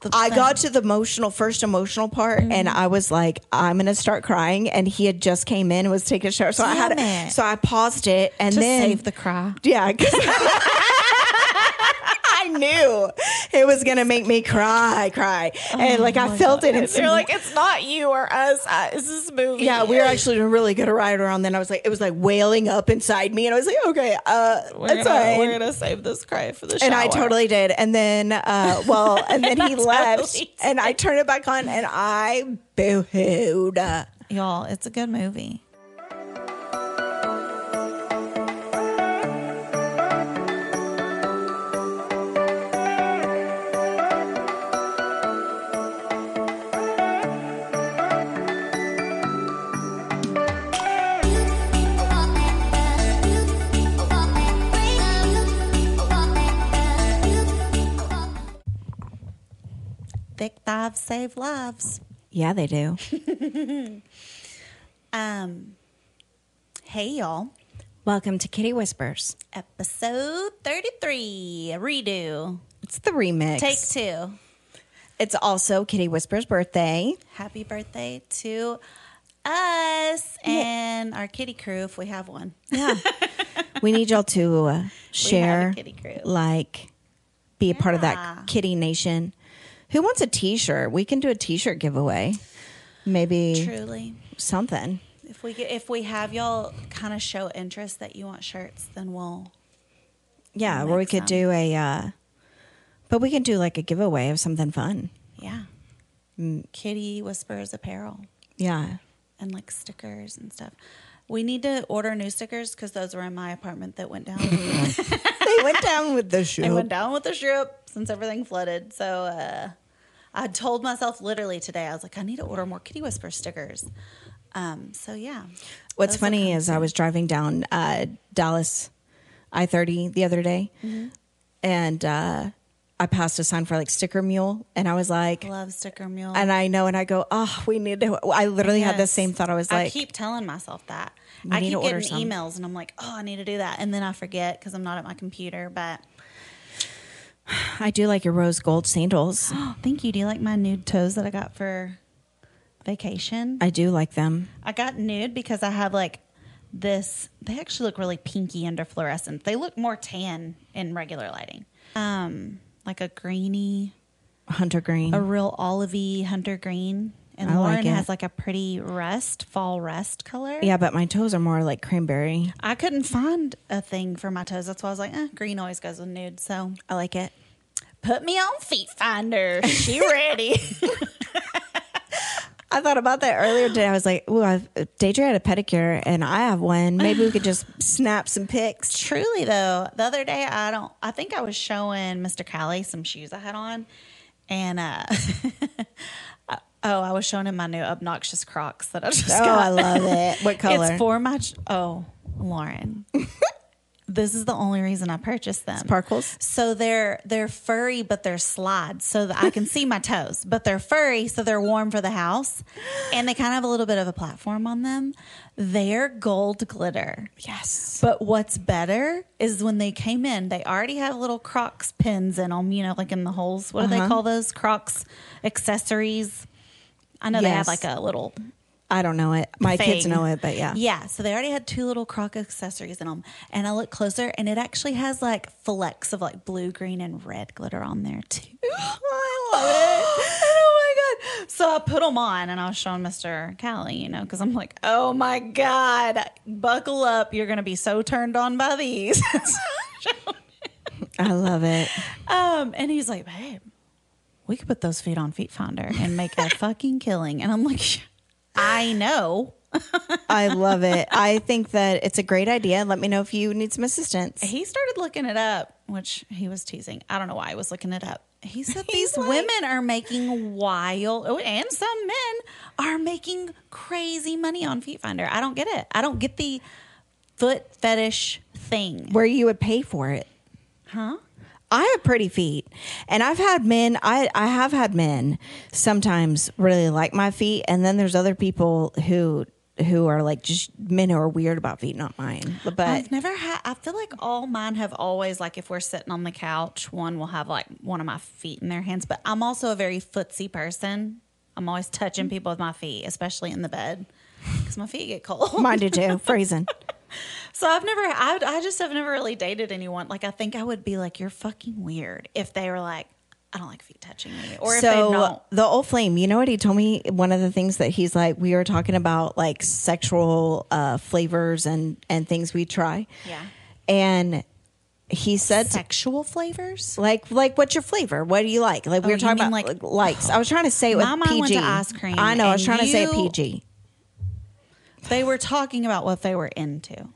the I thing. got to the emotional first emotional part Mm-hmm. and I was like, I'm gonna start crying. And he had just came in and was taking a shower. So I had it. so I paused it and to then save the cry. Yeah, I knew it was gonna make me cry, cry. and like I felt it and You're like, it's not you or us. Uh, it's this movie. yeah, we were actually doing really good ride around. Then I was like, it was like wailing up inside me, and I was like, okay, uh, We're gonna, fine. we're gonna save this cry for the shower. and I totally did. And then, uh, well, and then he left, totally and I turned it back on, and I boo-hooed. y'all. It's a good movie. Dives save lives. Yeah, they do. Um, hey y'all. Welcome to Kitty Whispers. Episode thirty-three. A redo. It's the remix. Take two. It's also Kitty Whispers' birthday. Happy birthday to us and our kitty crew if we have one. Yeah, we need y'all to uh, share, kitty crew. like, be a part of that Kitty Nation. Who wants a T-shirt? We can do a T-shirt giveaway. Maybe Truly. something. If we get if we have y'all kind of show interest that you want shirts, then we'll Yeah, or we could do a. Uh, but we can do like a giveaway of something fun. yeah. Mm. Kitty whispers apparel Yeah. and like stickers and stuff. We need to order new stickers because those were in my apartment that went down. they went down with the shoe. They went down with the shrimp since everything flooded. So uh, I told myself literally today, I was like, I need to order more Kitty Whisper stickers. Um, so yeah. What's Those funny is I was driving down uh, Dallas I thirty the other day, Mm-hmm. and uh, I passed a sign for like sticker mule, and I was like, love sticker mule. and I know, and I go, oh, we need to. I literally had the same thought. I was like, I keep telling myself that. I need keep to order getting some. emails and I'm like, oh, I need to do that. And then I forget because I'm not at my computer. But I do like your rose gold sandals. thank you. Do you like my nude toes that I got for vacation? I do like them. I got nude because I have like this. They actually look really pinky under fluorescent. They look more tan in regular lighting. Um, like a greeny, Hunter green. a real olivey hunter green. And I like Lauren it. has like a pretty rust, fall rust color. yeah, but my toes are more like cranberry. I couldn't find a thing for my toes. That's why I was like, eh, green always goes with nude. So I like it. put me on Feet Finder. She ready. I thought about that earlier today. I was like, "Ooh, I've, Daidrie had a pedicure, and I have one. Maybe we could just snap some pics." Truly though, the other day I don't. I think I was showing Mr. Cali some shoes I had on, and uh, oh, I was showing him my new obnoxious Crocs that I just got. Oh, got. I love it. What color? It's for my. ch- Oh, Lauren. this is the only reason I purchased them. Sparkles. So they're they're furry, but they're slides, so that I can see my toes. But they're furry, so they're warm for the house, and they kind of have a little bit of a platform on them. They're gold glitter. Yes. But what's better is when they came in, they already have little Crocs pins in them. You know, like in the holes. What do they Uh-huh. call those Crocs accessories? I know they have like a little I don't know it. My kids thing. know it, but yeah. Yeah, so they already had two little croc accessories in them. And I look closer and it actually has like flecks of like blue, green, and red glitter on there too. I love it. oh my God. So I put them on and I was showing Mr. Cali, you know, because I'm like, oh my God, buckle up. You're going to be so turned on by these. I love it. um, and he's like, babe, we could put those feet on Feet Finder and make a fucking killing. And I'm like, I know. I love it. I think that it's a great idea. Let me know if you need some assistance. He started looking it up, which he was teasing. I don't know why he was looking it up. He said He's these like- women are making wild, oh, and some men are making crazy money on Feet Finder. I don't get it. I don't get the foot fetish thing. Where you would pay for it. Huh? I have pretty feet, and I've had men. I I have had men sometimes really like my feet, and then there's other people who who are like just men who are weird about feet, not mine. But I've never had. I feel like all mine have always like if we're sitting on the couch, one will have like one of my feet in their hands. But I'm also a very footsie person. I'm always touching people with my feet, especially in the bed, because my feet get cold. mine do too, freezing. So I've never, I, I just have never really dated anyone. Like I think I would be like, you're fucking weird if they were like, I don't like feet touching me, or if they so the old flame, you know what he told me? One of the things that he's like, we were talking about like sexual uh, flavors and and things we try, Yeah. and he said Sexual flavors. like like what's your flavor? What do you like? Like we Oh, were talking about like- like likes. I was trying to say it with My PG. went to ice cream, I know. I was trying to say PG. They were talking about what they were into.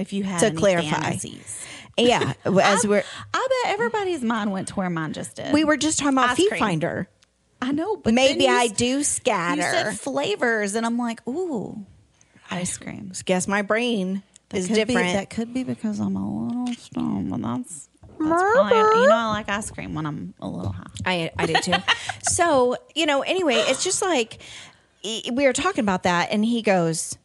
If you had To clarify. fantasies. Yeah, as I, we're I bet everybody's mind went to where mine just did. we were just talking about Ice feet cream. finder. I know, but Maybe you I do You scatter. said flavors, and I'm like, ooh, ice cream. Guess my brain That is could be- different. that could be because I'm a little stoned, but that's that's you know I like ice cream when I'm a little high. I I did too. so you know, anyway, it's just like we were talking about that, and he goes,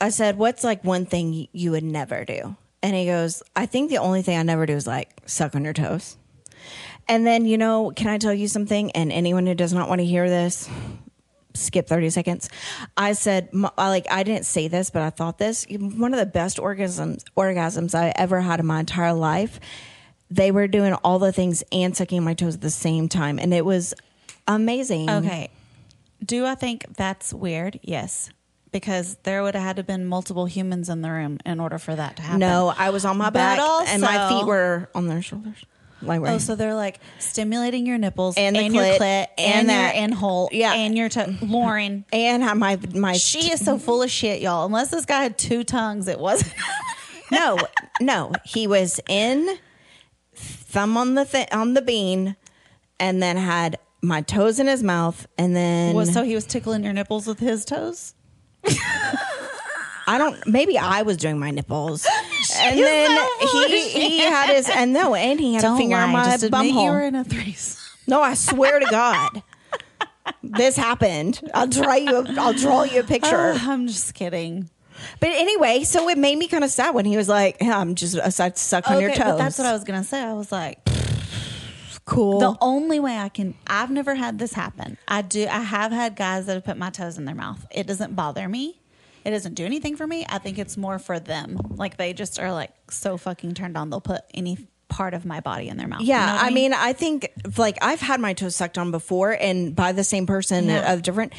"I said, what's like one thing you would never do?" And he goes, "I think the only thing I never do is like suck on your toes." And then you know, can I tell you something? And anyone who does not want to hear this, skip 30 seconds. I said, I like, I didn't say this, but I thought this. One of the best orgasms, orgasms I ever had in my entire life. They were doing all the things and sucking my toes at the same time. And it was amazing. Okay, do I think that's weird? Yes, because there would have had to been multiple humans in the room in order for that to happen. No, I was on my back and my feet were on their shoulders. Like, Oh, so they're like stimulating your nipples And and, the your clit, clit and and, that- your hole Yeah. and your toe. Lauren, and my, my, she is so full of shit, y'all. Unless this guy had two tongues, it wasn't. no, no, he was in thumb on the th- on the bean, and then had my toes in his mouth, and then Was so he was tickling your nipples with his toes. I don't. Maybe I was doing my nipples, and then so full of he he had his and no, and he had a finger on my Just admit bum you hole. were in a threesome. no, I swear to God, this happened. I'll draw you. A, I'll draw you a picture. Oh, I'm just kidding. But anyway, so it made me kind of sad when he was like, yeah, "I'm just a suck on your toes." but that's what I was gonna say. I was like, cool. the only way I can. I've never had this happen. I do. I have had guys that have put my toes in their mouth. It doesn't bother me. It doesn't do anything for me. I think it's more for them. Like they just are like so fucking turned on. They'll put any part of my body in their mouth. You Yeah, know what I mean, I think like I've had my toes sucked on before, and by the same person Yeah. of different.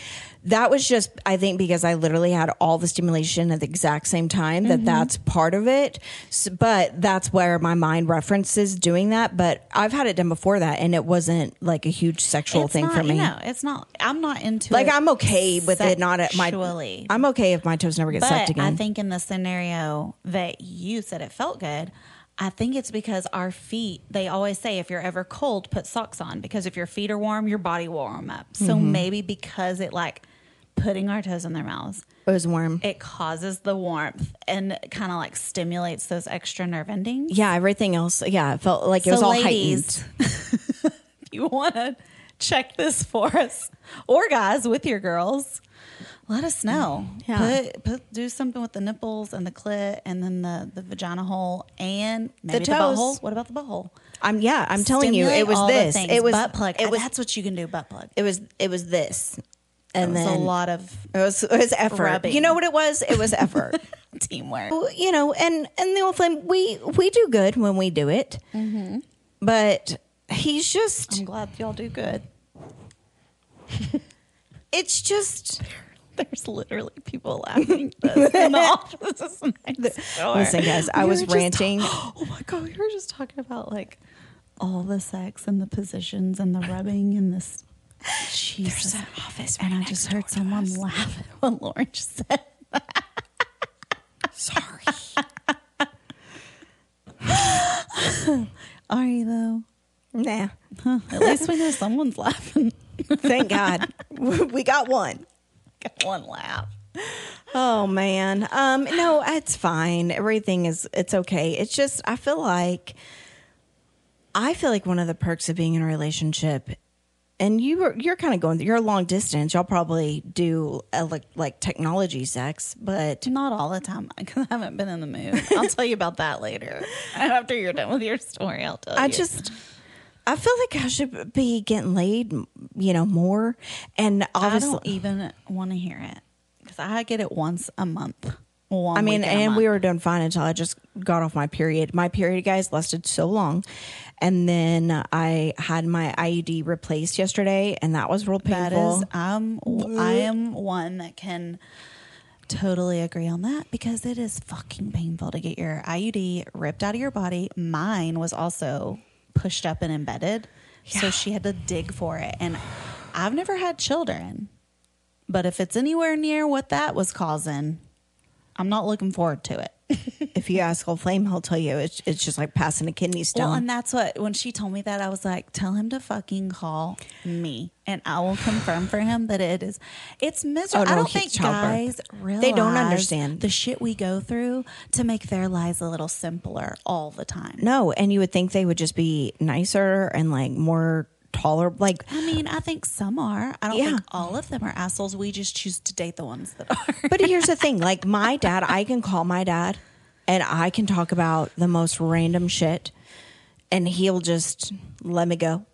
That was just, I think, because I literally had all the stimulation at the exact same time. Mm-hmm. That that's part of it. S but that's where my mind references doing that. But I've had it done before that, and it wasn't like a huge sexual It's thing not, for me. No, it's not. I'm not into like it I'm okay with it not at my. sexually. I'm okay if my toes never get sucked again. I think in the scenario that you said it felt good, I think it's because our feet, they always say if you're ever cold, put socks on because if your feet are warm, your body will warm up. So Mm-hmm. maybe because it like putting our toes in their mouths, it was warm. it causes the warmth and kind of like stimulates those extra nerve endings. yeah, everything else. Yeah, it felt like it was all ladies, heightened. you want to check this for us or guys with your girls let us know Yeah. put, put do something with the nipples and the clit and then the, the vagina hole and maybe the, toes. butthole what about the butthole I'm yeah. I'm telling you, it was this. It was butt plug It was that's what you can do butt plug it was it was this, and it was then a lot of It was it was effort. Rubbing. You know what it was? It was effort. teamwork you know, and and the old flame, we we do good when we do it, Mm-hmm. but he's just i'm glad y'all do good it's just there's literally people laughing at this in the office listen, guys. I was ranting. oh my god, we were just talking about like all the sex and the positions and the rubbing and this. Jesus, an office and right I just heard someone us. laugh at what Lauren just said. Sorry. Are you though? nah. Huh, at least we know someone's laughing. Thank God we got one. Got one laugh. Oh man. Um no, it's fine. Everything is it's okay. It's just I feel like I feel like one of the perks of being in a relationship and you were you're kind of going you're a long distance. Y'all probably do uh, like like technology sex, but Not all the time because I haven't been in the mood. I'll tell you about that later. After you're done with your story, I'll tell you. I just I feel like I should be getting laid, you know, more. And I don't even want to hear it because I get it once a month. One I mean, and we were doing fine until I just got off my period. My period, guys, lasted so long. And then I had my IUD replaced yesterday, and that was real That painful. is, I'm, I am one that can totally agree on that because it is fucking painful to get your IUD ripped out of your body. Mine was also pushed up and embedded, so she had to dig for it. And I've never had children, but if it's anywhere near what that was causing, I'm not looking forward to it. If you ask old Flame, he'll tell you it's, it's just like passing a kidney stone. Well, and that's what when she told me that I was like, tell him to fucking call me, and I will confirm for him that it is. It's miserable. Oh, no, I don't think guys realize They don't understand. the shit we go through to make their lives a little simpler all the time. no, and you would think they would just be nicer and like more taller. Like, I mean, I think some are. I don't Yeah. think all of them are assholes. We just choose to date the ones that are. but here's the thing like, my dad, I can call my dad and I can talk about the most random shit and he'll just let me go.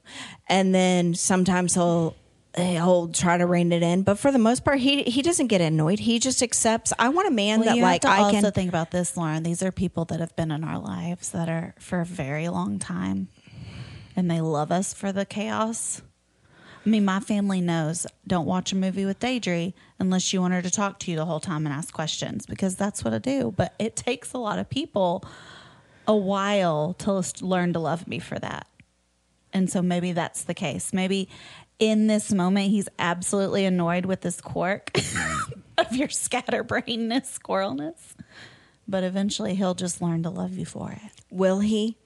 And then sometimes he'll. He'll try to rein it in, but for the most part, he he doesn't get annoyed. He just accepts. I want a man Well, that like I also can. think about this, Lauren. These are people that have been in our lives that are for a very long time, and they love us for the chaos. I mean, my family knows don't watch a movie with Daidrie unless you want her to talk to you the whole time and ask questions because that's what I do. But it takes a lot of people a while to learn to love me for that. And so maybe that's the case. Maybe in this moment, he's absolutely annoyed with this quirk of your scatterbrainness, squirrelness. But eventually, he'll just learn to love you for it. Will he?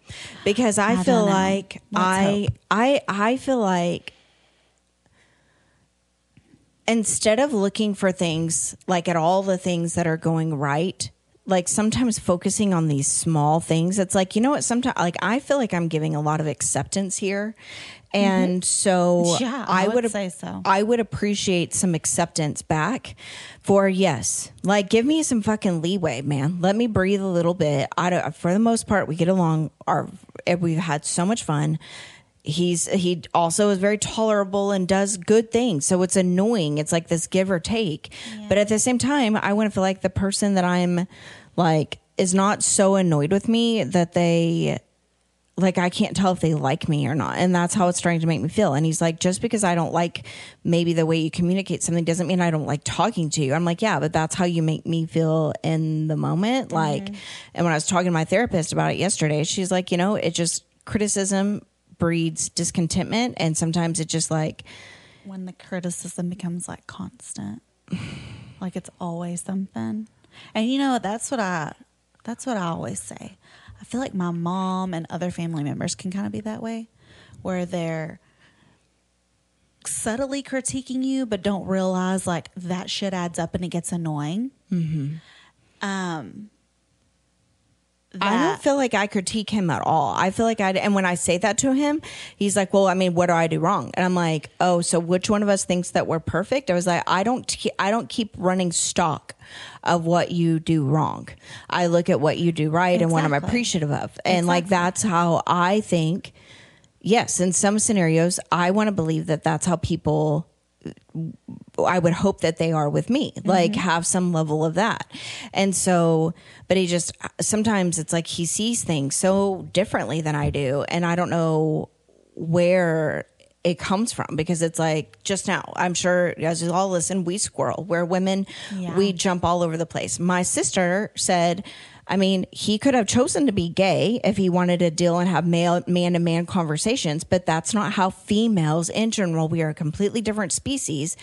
Because I, I feel like Let's I hope. I I feel like instead of looking for things like at all the things that are going right, like sometimes focusing on these small things, it's like, you know what, sometimes like I feel like I'm giving a lot of acceptance here. And so Mm-hmm. Yeah, I would ap- say so. I would appreciate some acceptance back for yes. Like give me some fucking leeway, man. Let me breathe a little bit. I don't for the most part we get along our we've had so much fun. He's he also is very tolerable and does good things. So it's annoying. It's like this give or take. But at the same time, I want to feel like the person that I'm like is not so annoyed with me that they like I can't tell if they like me or not. And that's how it's starting to make me feel. And he's like, just because I don't like maybe the way you communicate something doesn't mean I don't like talking to you. I'm like, yeah, but that's how you make me feel in the moment. Mm-hmm. Like, and when I was talking to my therapist about it yesterday, she's like, you know, it just criticism breeds discontentment. And sometimes it just like, When the criticism becomes like constant, like it's always something. And you know, that's what I that's what I always say. I feel like my mom and other family members can kind of be that way where they're subtly critiquing you but don't realize like that shit adds up and it gets annoying. Mm-hmm. Um I don't feel like I critique him at all. I feel like I, and when I say that to him, he's like, well, I mean, what do I do wrong? And I'm like, oh, so which one of us thinks that we're perfect? I was like, I don't, I don't keep running stock of what you do wrong. I look at what you do right and what I'm appreciative of. And like, that's how I think. Yes, in some scenarios, I want to believe that that's how people I would hope that they are with me, like mm-hmm. have some level of that. And so, but he just sometimes it's like he sees things so differently than I do. And I don't know where it comes from because it's like just now, I'm sure as you all listen, we squirrel. We're women, Yeah. we jump all over the place. My sister said, I mean, he could have chosen to be gay if he wanted to deal and have male man to man conversations, but that's not how females in general, we are a completely different species,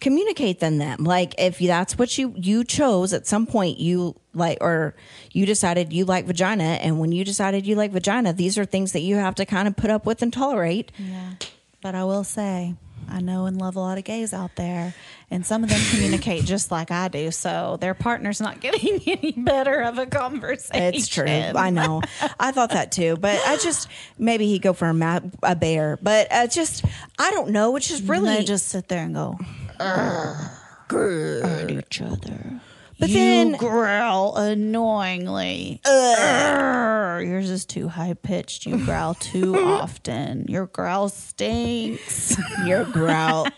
communicate than them. Like if that's what you you chose at some point you like or you decided you like vagina and when you decided you like vagina, these are things that you have to kind of put up with and tolerate. Yeah. But I will say, I know and love a lot of gays out there, and some of them communicate just like I do. So their partner's not getting any better of a conversation. It's true. I know. I thought that too, but I just maybe he'd go for a, ma- a bear, but uh, just I don't know. It's just Really, really they just sit there and go at each other. But you then- growl annoyingly. Urgh, yours is too high pitched. You growl too often. Your growl stinks. your growl,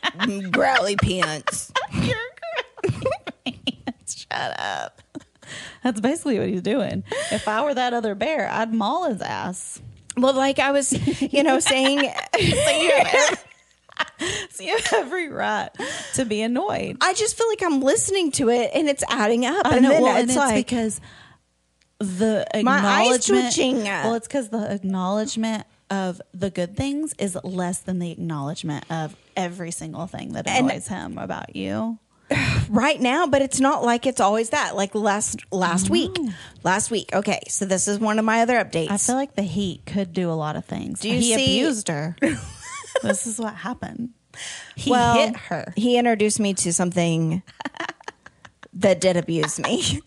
growly pants. Your growl. Pants. Shut up. That's basically what he's doing. If I were that other bear, I'd maul his ass. Well, like I was, you know, saying, So you have so you have every right to be annoyed. I just feel like I'm listening to it and it's adding up, I and know, then well, it's, and it's like because the acknowledgement. Well, it's because the acknowledgement of the good things is less than the acknowledgement of every single thing that And- annoys him about you. right now, but it's not like it's always that. Like last last week, last week. Okay, so this is one of my other updates. I feel like the heat could do a lot of things. Do you he see- abused her. this is what happened. He well, hit her. He introduced me to something that did abuse me.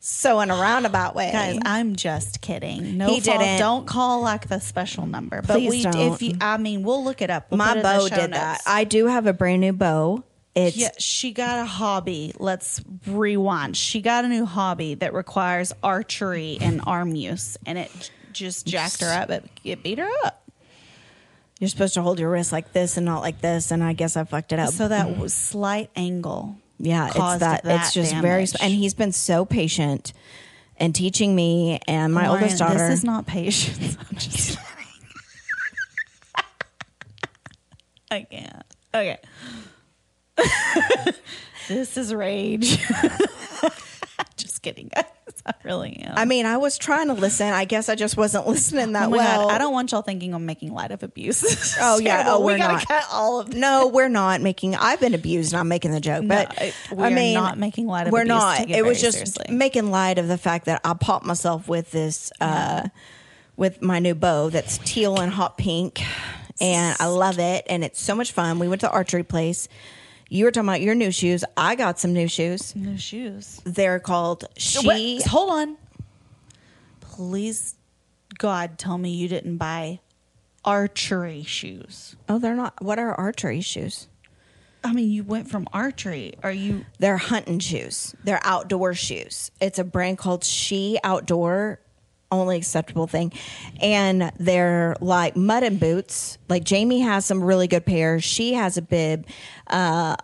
So in a roundabout way, Guys, I'm just kidding. No, He fault. didn't. Don't call like the special number. But Please we, don't. if you, I mean, we'll look it up. We'll my bow did notes. that. I do have a brand new bow. It's Yeah, she got a hobby. Let's rewind. She got a new hobby that requires archery and arm use, and it just jacked her up. It, it beat her up. You're supposed to hold your wrist like this and not like this, and I guess I fucked it up. So that was slight angle. yeah, it's caused that. It's just very, and he's been so patient and teaching me and my Lauren, oldest daughter. This is not patience. I'm just I can't. Okay. this is rage. just kidding, guys. I really am. I mean, I was trying to listen. I guess I just wasn't listening that Oh my well. God, I don't want y'all thinking I'm making light of abuse. Oh, yeah. Terrible. Oh, we we're gotta not. cut all of No, we're not making. I've been abused, and I'm making the joke. No, But it- we I mean, not making light of We're not. it It was just seriously. making light of the fact that I popped myself with this, uh, with my new bow that's teal and hot pink, and I love it, and it's so much fun. We went to the archery place. You were talking about your new shoes. I got some new shoes. New shoes. They're called She. Wait, hold on. Please, God, tell me you didn't buy archery shoes. Oh, they're not. What are archery shoes? I mean, you went from archery. Are you? They're hunting shoes. They're outdoor shoes. It's a brand called She Outdoor, only acceptable thing. And they're like mud and boots. Like Jamie has some really good pairs. She has a bib. Uh,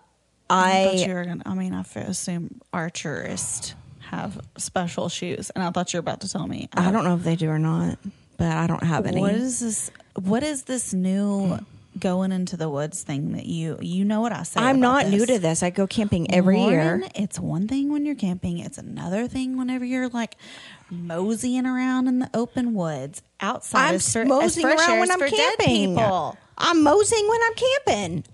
I thought I you were gonna. I mean, I assume archerists have special shoes, and I thought you were about to tell me. I don't know if they do or not, but I don't have any. What is this? What is this new going into the woods thing that you you know what I say? I'm not new to this. I go camping every Lauren, year. It's one thing when you're camping. It's another thing whenever you're like moseying around in the open woods outside. I'm as for- as moseying fresh around when I'm camping. people. I'm moseying when I'm camping.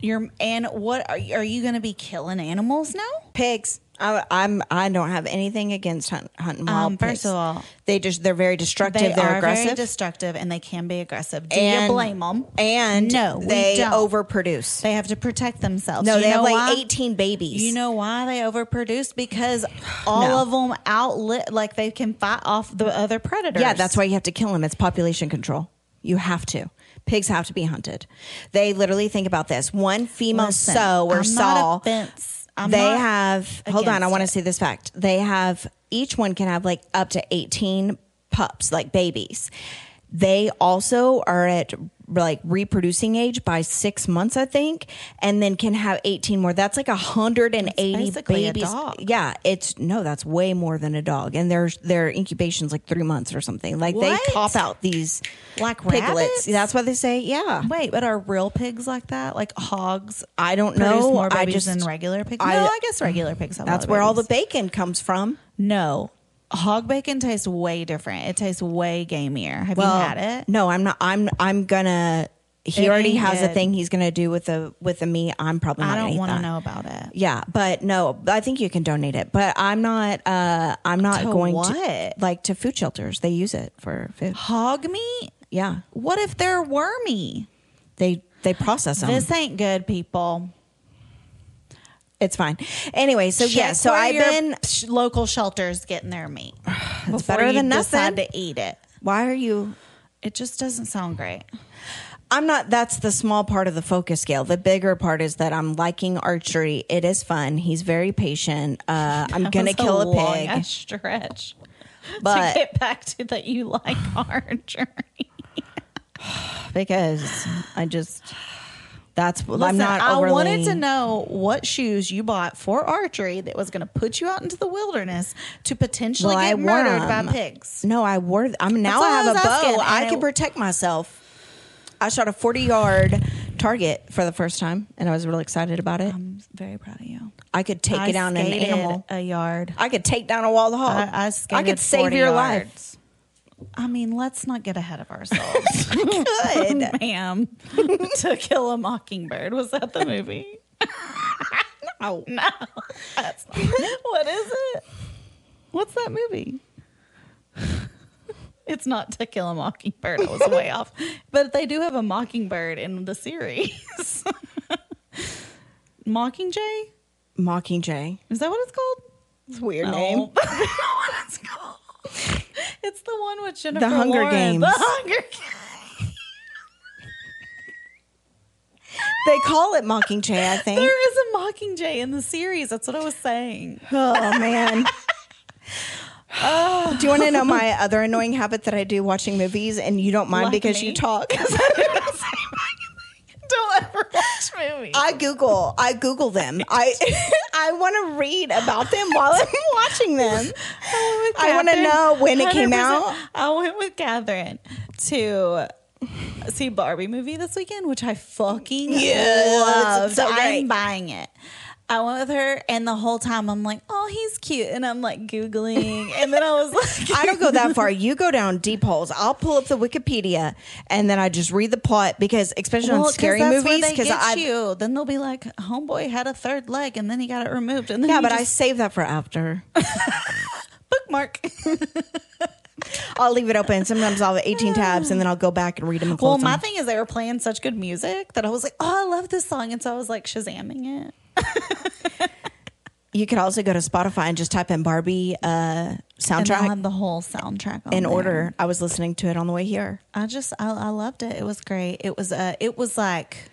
You're and what are you, are you going to be killing animals now? Pigs. I, I'm. I don't have anything against hunt, hunting wild Um, first pigs. of all, they just they're very destructive. They They're are aggressive. very destructive and they can be aggressive. Do and, you blame them? And No, we they don't. overproduce. They have to protect themselves. no, You they have like why? 18 babies. You know why they overproduce? Because all No. of them outlit, like they can fight off the other predators. Yeah, that's why you have to kill them. It's population control. You have to. Pigs have to be hunted. They literally think about this. One female Listen, sow or I'm saw. I'm they have hold on i want to say this fact. They have each one can have like up to 18 pups like babies they also are at like reproducing age by six months i think and then can have 18 more that's like 180 basically a babies dog. yeah it's no that's way more than a dog and their their incubation's like three months or something like What? they pop out these Like piglets rabbits? that's why they say yeah Wait, but are real pigs like that? Like hogs i don't know more i babies just than regular pigs? I- no, I guess regular pigs have. a lot that's where all the bacon comes from no. Hog bacon tastes way different. It tastes way gamier. Have Well, you had it? No, I'm not. I'm I'm gonna. He It already has a thing he's gonna do with the with the meat. I'm probably not I don't want to know about it. Yeah, but no, I think you can donate it. But I'm not. uh I'm not To going to what? like to food shelters. They use it for food. Hog meat? Yeah, What if they're wormy? they they process them. This ain't good, people. It's fine. Anyway, so yeah, so where I've your been. sh- local shelters getting their meat. It's better than decide nothing. to eat it. Why are you? It just doesn't sound great. I'm not. That's the small part of the focus scale. The bigger part is that I'm liking archery. It is fun. He's very patient. Uh, I'm That gonna was kill a, long pig. ass stretch. But- to get back to that, you like archery. because I just that's I'm Listen, not I wanted to know what shoes you bought for archery that was going to put you out into the wilderness to potentially Well, I get wore murdered 'em. by pigs. No, I wore. I'm now. I have I a bow. I and can protect myself. I shot a 40 yard target for the first time, and I was really excited about it. I'm very proud of you. I could take I it down an animal. a yard. I could take down a wall hog. I, I, skated could save your yards. life. I mean, let's not get ahead of ourselves. Good. Ma'am. to Kill a Mockingbird. Was that the movie? no, No. That's not. What is it? What's that movie? It's not To Kill a Mockingbird. I was way off. But they do have a mockingbird in the series. Mockingjay? Mockingjay. Is that what it's called? It's a weird No. name. That's not what it's called. It's the one with Jennifer Hunger Lawrence. Games. The Hunger Games. They call it Mockingjay, I think. There is a Mockingjay in the series. That's what I was saying. Oh man. Oh. Do you want to know my other annoying habit that I do watching movies and you don't mind Like because me? you talk? Don't ever watch movies. I Google, I Google them. I I want to read about them while I'm watching them. I want to know when it came out. I went with Catherine to see Barbie movie this weekend, which I fucking Yes, loved. so. I'm buying it. I went with her, and the whole time I'm like, "Oh, he's cute," and I'm like googling, and then I was like, I don't go that far. You go down deep holes. I'll pull up the Wikipedia and then I just read the plot because, especially Well, on scary movies, because I you. Then they'll be like, "Homeboy had a third leg, and then he got it removed." And then yeah, but I just save that for after. bookmark. I'll leave it open. Sometimes I'll have 18 tabs and then I'll go back and read them and well, my them. thing is they were playing such good music that I was like, "Oh, I love this song," and so I was like shazamming it. You could also go to Spotify and just type in Barbie uh, soundtrack have the whole soundtrack in there. order. I was listening to it on the way here. I just I, I loved it. It was great. It was uh it was like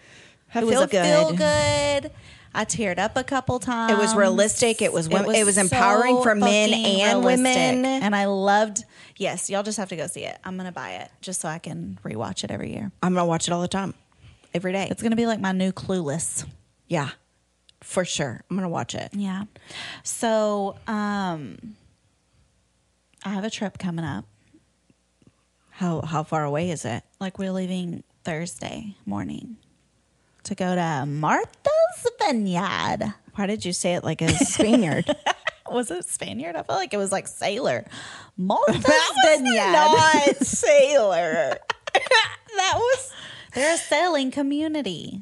I it was a good. feel good. I teared up a couple times. It was realistic. It was wom- it was empowering for men and women. And I loved yes, y'all just have to go see it. I'm gonna buy it just so I can rewatch it every year. I'm gonna watch it all the time, every day. It's gonna be like my new clueless. yeah, for sure. I'm gonna watch it. Yeah. So um I have a trip coming up. How how far away is it? Like we're leaving Thursday morning to go to Martha's Vineyard. Why did you say it like a Spaniard? Was it Spaniard? I felt like it was like sailor. Martha's that Vineyard. not sailor. that was They're a sailing community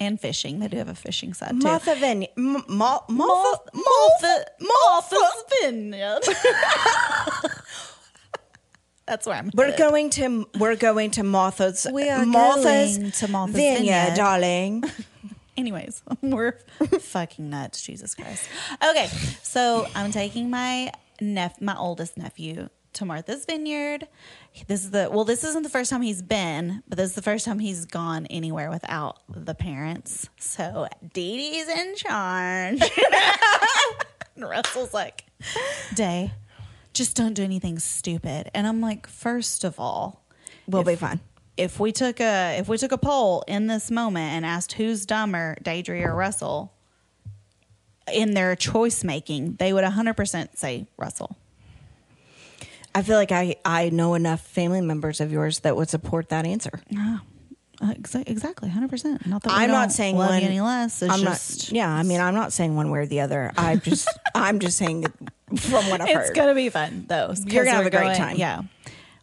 and fishing. They do have a fishing side too. Martha Vineyard. M- Ma- Martha, Martha, Martha, Martha's Vineyard. That's where I'm. We're headed. going to we're going to Martha's. We are Martha's going to Martha's Vineyard, Vineyard. darling. Anyways, we're fucking nuts. Jesus Christ. Okay, so I'm taking my nep- my oldest nephew to Martha's Vineyard. This is the well. This isn't the first time he's been, but this is the first time he's gone anywhere without the parents. So Dee Dee's in charge. and Russell's like, "Day, just don't do anything stupid." And I'm like, first of all, We'll if- be fine. if we took a if we took a poll in this moment and asked who's dumber, Daidrie or Russell, in their choice making, they would 100% say Russell. I feel like I I know enough family members of yours that would support that answer. Uh, exa- exactly, 100%. Not that I'm not saying one any less. It's I'm just not. Yeah, I mean, I'm not saying one way or the other. I just I'm just saying that from what I've it's heard. It's gonna be fun though. You're gonna have a great going- time. Yeah,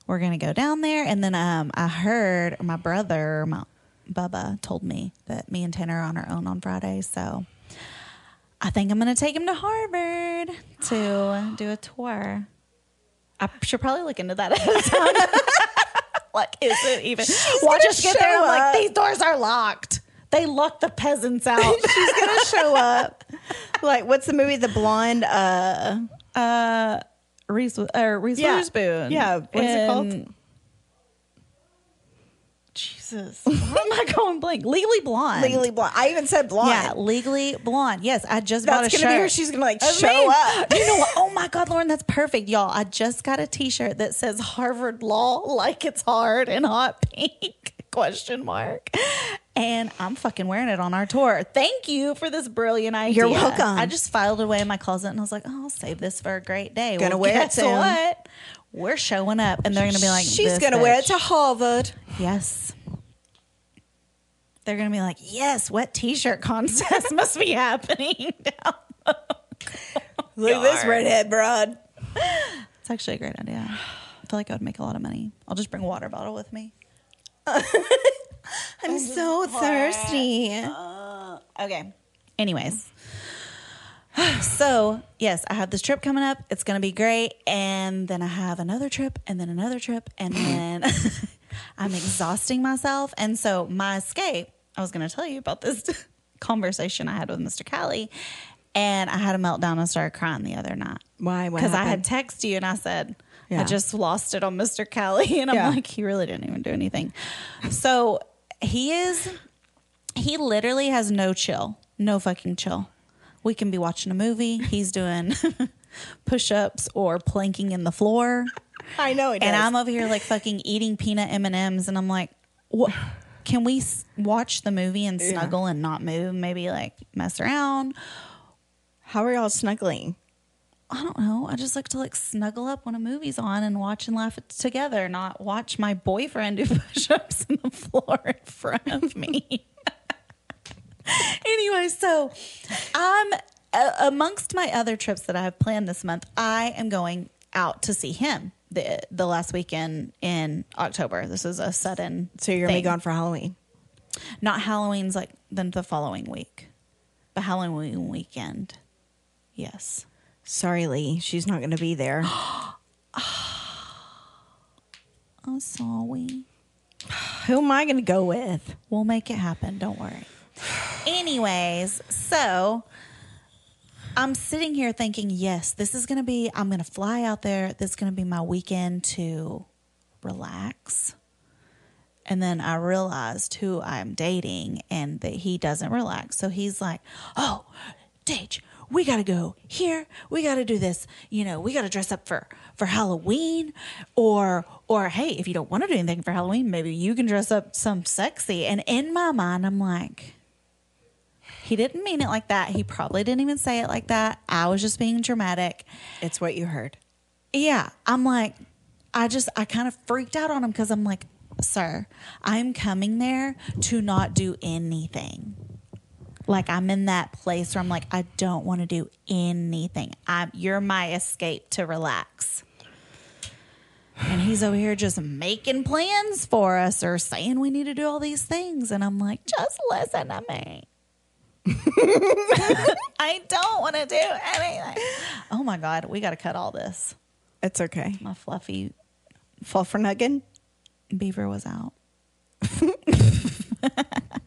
we're gonna go down there, and then um, I heard my brother, my Bubba, told me that me and Tanner are on our own on Friday, so I think I'm gonna take him to Harvard to do a tour. I should probably look into that ahead of time. like, is it even? Watch us get there. I'm like, these doors are locked. They locked the peasants out. She's gonna show up. Like, what's the movie? The blonde. Uh, uh, Reese, or Reese Yeah. Witherspoon. Yeah, what is it called? Jesus, why am I going blank? Legally Blonde. Legally Blonde. I even said blonde. Yeah, Legally Blonde. Yes, I just bought a shirt. gonna be where she's gonna like That's show up. You know what? Oh my God, Lauren, that's perfect, y'all. I just got a T-shirt that says Harvard Law like it's hard in hot pink question mark, and I'm fucking wearing it on our tour. Thank you for this brilliant idea. You're welcome. I just filed away in my closet and I was like, oh, I'll save this for a great day. Gonna Well, wear it guess soon. What? We're showing up, and they're gonna be like, she's "This gonna wear it to Harvard. Yes. They're gonna be like, yes, what t-shirt contest must be happening now. Look at this redhead broad. It's actually a great idea. I feel like I would make a lot of money. I'll just bring a water bottle with me. I'm so thirsty. Okay. Anyways. So, yes, I have this trip coming up. It's going to be great. And then I have another trip and then another trip. And then I'm exhausting myself. And so, my escape, I was going to tell you about this conversation I had with Mr. Cali. And I had a meltdown and started crying the other night. Why? Because I had texted you and I said, I just lost it on Mr. Cali. And I'm Yeah. like, he really didn't even do anything. So he is, he literally has no chill, no fucking chill. We can be watching a movie. He's doing push ups or planking in the floor. I know it And. I'm over here like fucking eating peanut M&Ms. And I'm like, what? Can we s- watch the movie and snuggle and not move? Maybe like mess around. How are y'all snuggling? I don't know. I just like to like snuggle up when a movie's on and watch and laugh together, not watch my boyfriend do push-ups on the floor in front of me. anyway, so I'm uh, amongst my other trips that I have planned this month. I am going out to see him the the last weekend in October. This is a sudden. So you're gonna be gone for Halloween. Not Halloween's like then the following week, but Halloween weekend. Yes. Sorry, Lee. She's not gonna be there. I'm sorry. Who am I gonna go with? We'll make it happen. Don't worry. Anyways, so I'm sitting here thinking, yes, this is going to be, I'm going to fly out there. This is going to be my weekend to relax. And then I realized who I'm dating and that he doesn't relax. So he's like, oh, Dage, we got to go here. We got to do this. You know, we got to dress up for, for Halloween or, or hey, if you don't want to do anything for Halloween, maybe you can dress up some sexy. And in my mind, I'm like, he didn't mean it like that. He probably didn't even say it like that. I was just being dramatic. It's what you heard. Yeah. I'm like, I just, I kind of freaked out on him because I'm like, sir, I'm coming there to not do anything. Like I'm in that place where I'm like, I don't want to do anything. I'm, you're my escape to relax. And he's over here just making plans for us or saying we need to do all these things. And I'm like, just listen to me. I don't want to do anything. Oh my God, we got to cut all this. It's okay. My fluffy Fluffernuggin. beaver was out.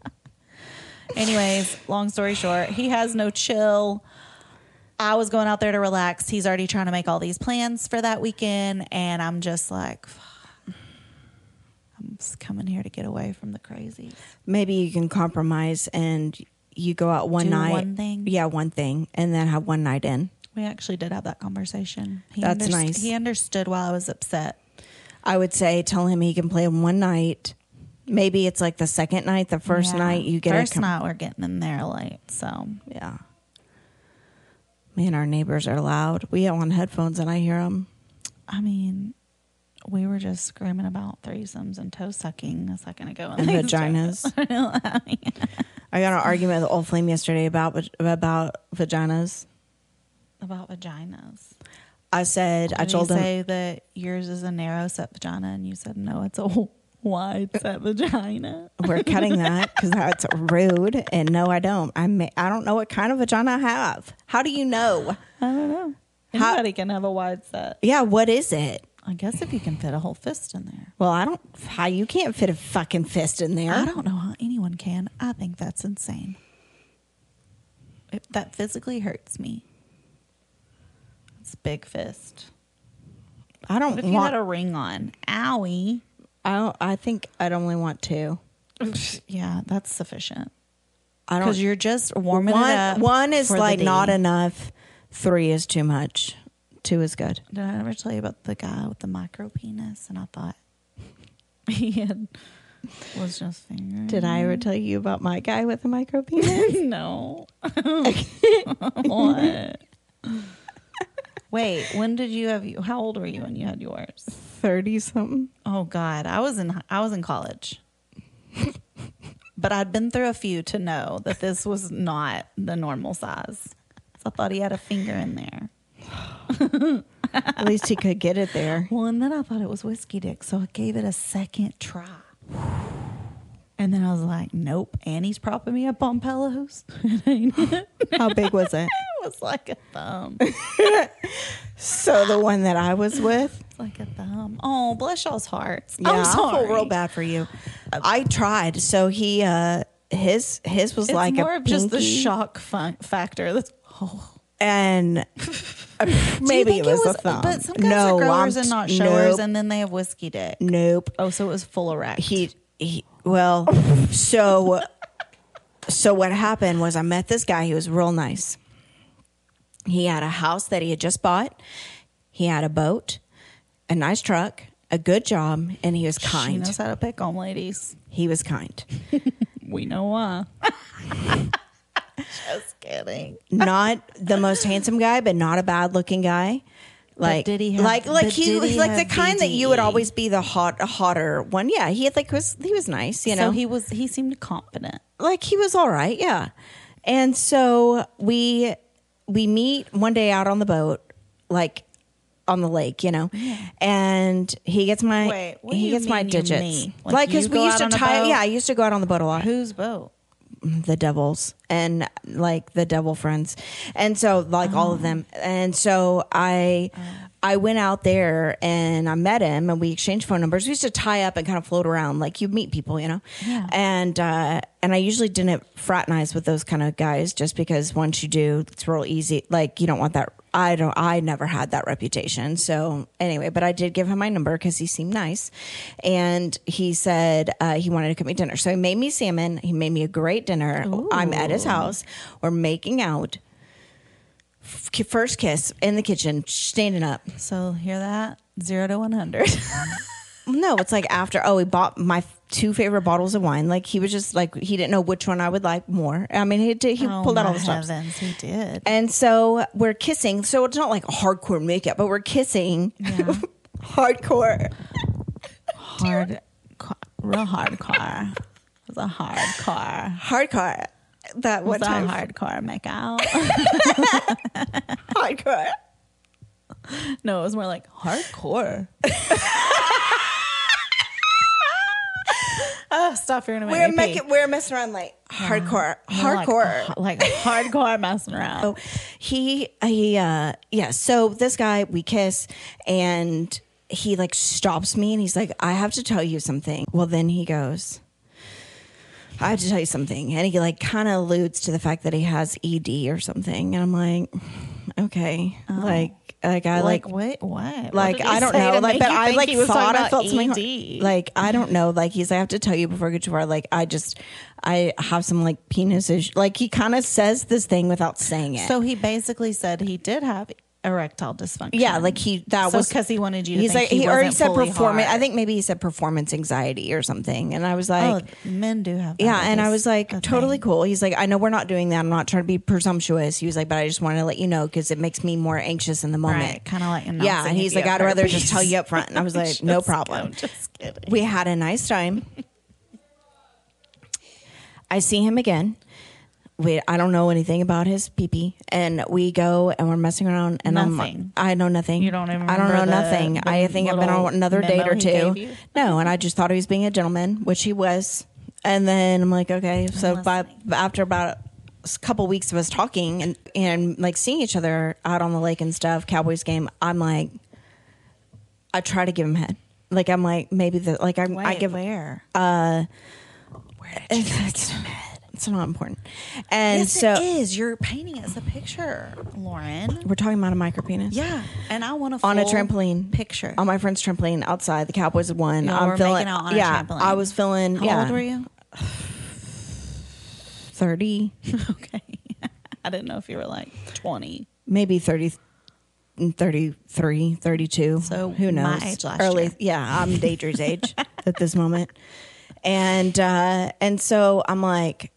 Anyways, long story short, he has no chill. I was going out there to relax. He's already trying to make all these plans for that weekend, and I'm just like, I'm just coming here to get away from the crazies. Maybe you can compromise and you go out one Do night. one thing? Yeah, one thing, and then have one night in. We actually did have that conversation. He That's underst- nice. He understood why I was upset. I would say tell him he can play one night. Maybe it's like the second night, the first Yeah. night you get first com- night we're getting in there late, so Yeah. Man, our neighbors are loud. We have on headphones and I hear them. I mean, we were just screaming about threesomes and toe sucking a second ago. And vaginas. I got an argument with Old Flame yesterday about about vaginas. about vaginas. I said I Did told you him say that yours is a narrow set vagina, and you said no, it's a wide set vagina. we're cutting that because that's rude. And no, I don't. I may, I don't know what kind of vagina I have. How do you know? I don't know. How- Anybody can have a wide set. Yeah, what is it? I guess if you can fit a whole fist in there. Well, I don't. How you can't fit a fucking fist in there? I don't know how anyone can. I think that's insane. It, that physically hurts me. It's a big fist. I don't What if you want. had a ring on? Owie. I don't. I think I'd only want two. Yeah, that's sufficient. I don't. Because you're just warming one. it up. one is the like not enough. Three is too much. Two is good. Did I ever tell you about the guy with the micro penis? And I thought he had, was just fingering. Did I ever tell you about my guy with a micro penis? no. what? Wait, when did you have you? How old were you when you had yours? Thirty something. Oh God, I was in I was in college, but I'd been through a few to know that this was not the normal size. So I thought he had a finger in there. At least he could get it there. Well, and then I thought it was whiskey dick, so I gave it a second try. And then I was like, nope. Annie's propping me up on pillows. it ain't it. How big was it? it? was like a thumb. So the one that I was with. Like a thumb. Oh, bless y'all's hearts. Yeah, I'm sorry. I feel real bad for you. I tried. So he, uh his his was It's like more a of just the pinky, shock fun- factor. That's oh. and uh, maybe it was, a thumb. But some guys no, are growers I'm- and not showers, Nope, and then they have whiskey dick. nope. Oh, so it was full erect. He, he well, so so what happened was I met this guy. He was real nice. He had a house that he had just bought. He had a boat, a nice truck, a good job, and he was kind. She knows how to pick on ladies. He was kind. We know why. Just kidding. Not the most handsome guy, but not a bad looking guy. Like did he have- like like he did was he like the have kind that you would always be the hot hotter one. Yeah, he had like was he was nice, you know. so he was. He seemed confident. like he was all right, yeah. And so we we meet one day out on the boat, like on the lake, you know. And he gets my Wait, what do he you gets my mean you digits. Like Like, because you we go used out to on a tie boat? yeah, I used to go out on the boat a lot. Whose boat? the devils and like the devil friends. And so like all of them. And so i i went out there and i met him and we exchanged phone numbers. We used to tie up and kind of float around. Like you meet people you know? And uh and i usually didn't fraternize with those kind of guys just because once you do it's real easy. Like you don't want that i don't i never had that reputation. So anyway but i did give him my number because he seemed nice. And he said uh, he wanted to cook me dinner. So he made me salmon. He made me a great dinner. I'm at his house. We're making out. F- first kiss in the kitchen standing up. So hear that? Zero to one hundred. no it's like after oh he bought my two favorite bottles of wine like he was just like he didn't know which one i would like more i mean he, did- he oh pulled out all the stops Oh, heavens, he did. And so we're kissing. So it's not like hardcore makeup, but we're kissing Yeah. hardcore. Hard, car, real hardcore. It was a hardcore. Hardcore. That Was one a hardcore make out? Hardcore. no, it was more like hardcore. Oh, stop! You're gonna make We're me pee. making we're messing around like hardcore. You're like, Hardcore. like, hardcore messing around. Oh, he he uh yeah, so this guy we kiss and he like stops me and he's like, I have to tell you something. Well then he goes, I have to tell you something. And he like kind of alludes to the fact that he has ED or something. And I'm like, okay. Oh. Like like I like, like, what? What? like What I don't know, to like but I like thought I felt something like I don't know, like he's I have to tell you before I get too far. Like I just I have some like penis issue. Like he kind of says this thing without saying it. So he basically said he did have erectile dysfunction. Yeah, like he that So was 'cause he wanted you to He's think like he he wasn't said performance. I think maybe he said performance anxiety or something. And I was oh, like, men do have. That yeah. And I was like, totally thing. cool. He's like, I know we're not doing that. I'm not trying to be presumptuous. He was like, but I just wanted to let you know because it makes me more anxious in the moment. Right, kind of like Yeah, and he's like, I'd rather just tell you up front. And I was like, no problem. I'm just kidding. We had a nice time. I see him again. We, I don't know anything about his pee pee and we go and we're messing around, and Nothing. I'm I know nothing. You don't even I don't know the- nothing. the I think I've been on another date or two. No, and I just thought he was being a gentleman, which he was. And then I'm like, okay. So by after about a couple weeks of us talking and and like seeing each other out on the lake and stuff, Cowboys game, I'm like, I try to give him head. Like I'm like maybe the like I I Wait, give where? uh Where did you it's, it's not important. And Yes, so it is. You're painting us a picture, Lauren. we're talking about a micro penis. Yeah, and I want a On a trampoline picture. on my friend's trampoline outside. The Cowboys had won. Y'all I'm were feeling. making out on a yeah, trampoline. I was feeling. How yeah, old were you? Thirty, okay, I didn't know if you were like 20. maybe 30, 33, 32. So who knows? my age last Early. year. Yeah, I'm Daidrie's age at this moment, and uh and so I'm like.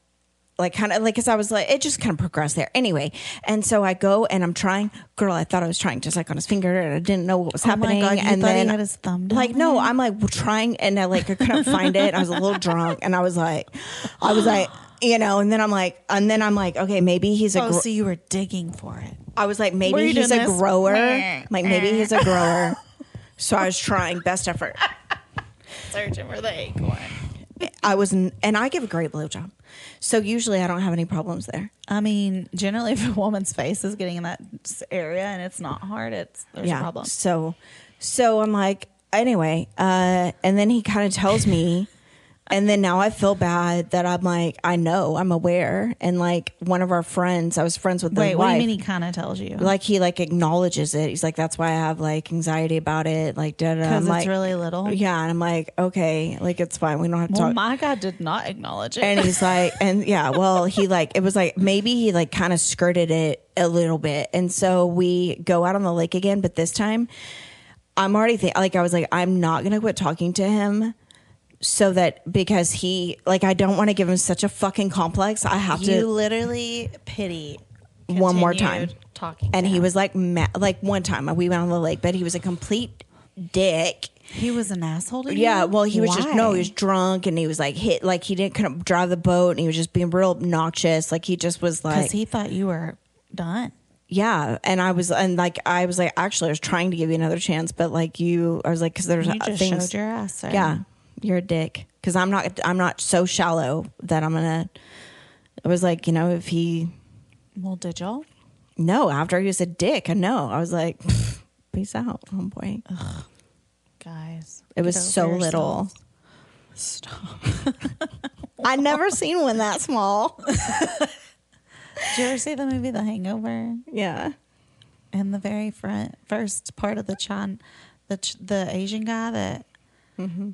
Like kind of like, cause I was like, it just kind of progressed there anyway. And so I go and I'm trying. Girl, I thought I was trying to like on his finger, and I didn't know what was Oh happening. God, and thought he then had his thumb like, no. I'm like trying, and I like I couldn't find it. I was a little drunk, and I was like, I was like, you know, and then I'm like, and then I'm like, okay, maybe he's a. Oh, so you were digging for it. I was like, maybe he's a this? grower. Like maybe he's a grower. So I was trying best effort. Searching for the acorn. I was, and I give a great blowjob. So usually I don't have any problems there. I mean, generally, if a woman's face is getting in that area and it's not hard, it's there's a problem. So, so I'm like, anyway, uh, and then he kind of tells me, and then now I feel bad that I'm like, I know, I'm aware, and like one of our friends, I was friends with the Wait, wife. what do you mean he kind of tells you? like he like acknowledges it. He's like, that's why I have like anxiety about it. Like, da da. Because it's like, really little. yeah, and I'm like, okay, like it's fine. We don't have to Well, talk. my God did not acknowledge it. and he's like, and yeah, well, he like, it was like maybe he like kind of skirted it a little bit. And so we go out on the lake again, but this time I'm already think like, I was like, I'm not going to quit talking to him so that because he, like, I don't want to give him such a fucking complex. I have you to. literally pity One more time. talking, And he him. was like, ma- like one time we went on the lake, but he was a complete dick. he was an asshole to you. Yeah, well, he was just no, he was drunk and he was like hit, like he didn't couldn't drive the boat and he was just being real obnoxious. Like he just was like, because he thought you were done. yeah. And I was, and like I was like, actually, I was trying to give you another chance, but like you, I was like, because there's You just things. showed your ass. Sir. yeah, you're a dick. Because I'm not, I'm not so shallow that I'm gonna. I was like, you know, if he Well, did y'all? no after he was a dick, I know. I was like, peace out, homeboy. Guys, It was so yourselves. little. Stop. I never seen one that small. Did you ever see the movie The Hangover? yeah. In the very front, first part of the Chan, the the Asian guy that, mm-hmm.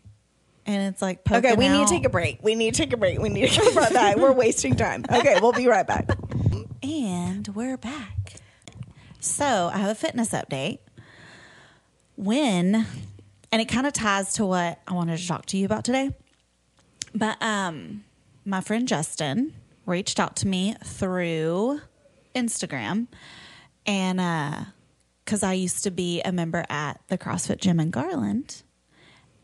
And it's like Mm-hmm. Okay, poking we need to take a break. We need to take a break. We need to come right back. We're wasting time. Okay, we'll be right back. And we're back. So I have a fitness update. When, and it kind of ties to what I wanted to talk to you about today. But um, my friend Justin reached out to me through Instagram, and uh, because I used to be a member at the CrossFit gym in Garland.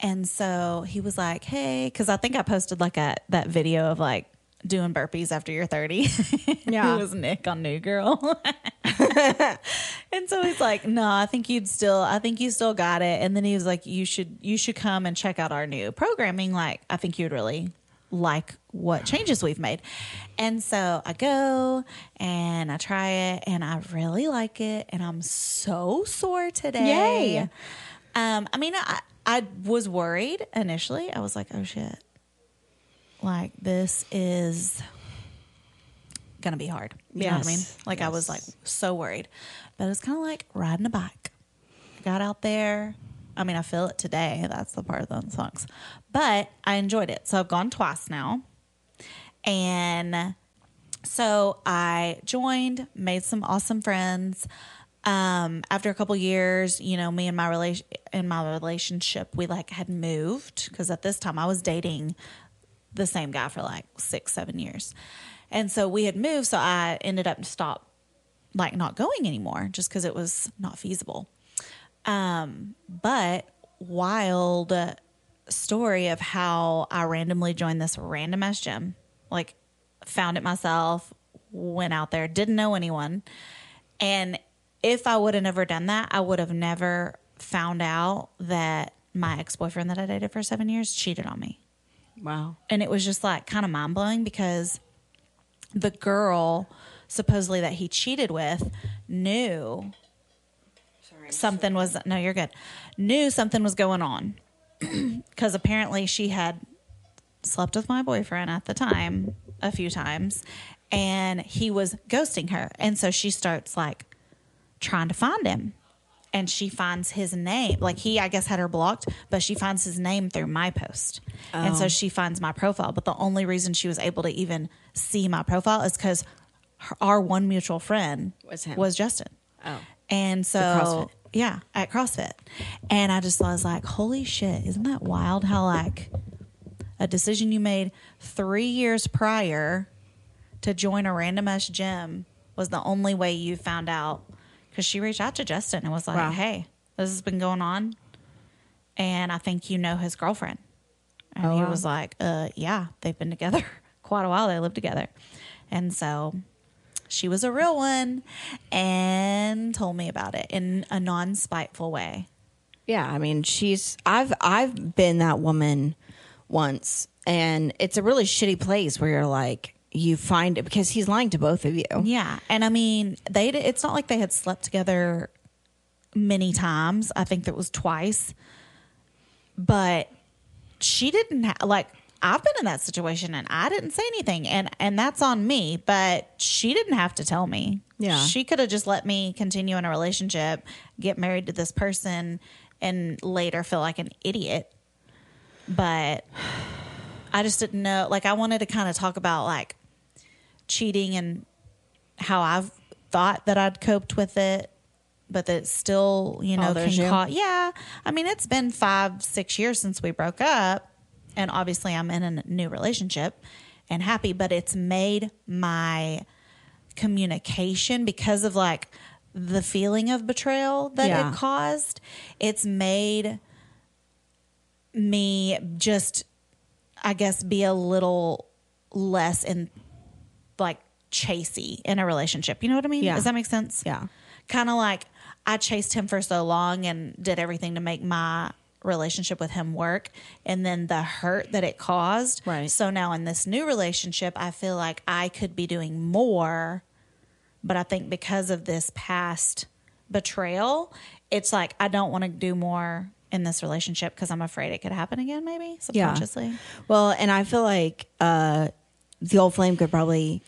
And so he was like, "Hey," because I think I posted like a that video of like doing burpees after you're 30. Yeah. it was Nick on New Girl. and so he's like, "No, I think you'd still. I think you still got it." And then he was like, "You should you should come and check out our new programming. Like, I think you'd really like what changes we've made." And so I go and I try it, and I really like it, and I'm so sore today. Yay. Um, I mean, I, I was worried initially. I was like, oh shit. Like, this is going to be hard. You know what I mean? Yes. Like, I was like so worried. But it's kind of like riding a bike. I got out there. I mean, I feel it today. That's the part of that sucks. But I enjoyed it. So I've gone twice now. And so I joined, made some awesome friends. Um, after a couple years, you know, me and my relation in my relationship, we like had moved because at this time I was dating the same guy for like six, seven years, and so we had moved. So I ended up stop like not going anymore just because it was not feasible. Um, but wild story of how I randomly joined this random ass gym, like found it myself, went out there, didn't know anyone. And if I would have never done that, I would have never found out that my ex boyfriend that I dated for seven years cheated on me. Wow. And it was just like kind of mind blowing because the girl supposedly that he cheated with knew something was no, you're good. Knew something was going on because apparently she had slept with my boyfriend at the time a few times, and he was ghosting her, and so she starts like trying to find him. And she finds his name. Like he, I guess, had her blocked, but she finds his name through my post. And so oh. she finds my profile. But the only reason she was able to even see my profile is because our one mutual friend Was him. was Justin. Oh. And so, CrossFit. yeah, at CrossFit. And I just was like, holy shit, isn't that wild how, like, a decision you made three years prior to join a random ass gym was the only way you found out? Because she reached out to Justin and was like, Wow. hey, this has been going on. And I think you know his girlfriend. And Oh, he wow. was like, uh, yeah, they've been together quite a while. They live together. And so she was a real one and told me about it in a non spiteful way. Yeah, I mean, she's I've I've been that woman once and it's a really shitty place where you're like you find it because he's lying to both of you. Yeah. And I mean, they it's not like they had slept together many times. I think that was twice. But she didn't ha- like I've been in that situation and I didn't say anything and and that's on me, but she didn't have to tell me. Yeah. She could have just let me continue in a relationship, get married to this person and later feel like an idiot. But I just didn't know like I wanted to kind of talk about like cheating and how I've thought that I'd coped with it, but that still, you know, Bothers can you? cause. Yeah, I mean, it's been five, six years since we broke up, and obviously I'm in a new relationship and happy, but it's made my communication because of like the feeling of betrayal that Yeah. it caused. It's made me just, I guess, be a little less in like chasey in a relationship. You know what I mean? Yeah. Does that make sense? Yeah. Kind of like I chased him for so long and did everything to make my relationship with him work and then the hurt that it caused. Right. So now in this new relationship, I feel like I could be doing more, but I think because of this past betrayal, it's like I don't want to do more in this relationship because I'm afraid it could happen again maybe subconsciously. Well, and I feel like uh, the old flame could probably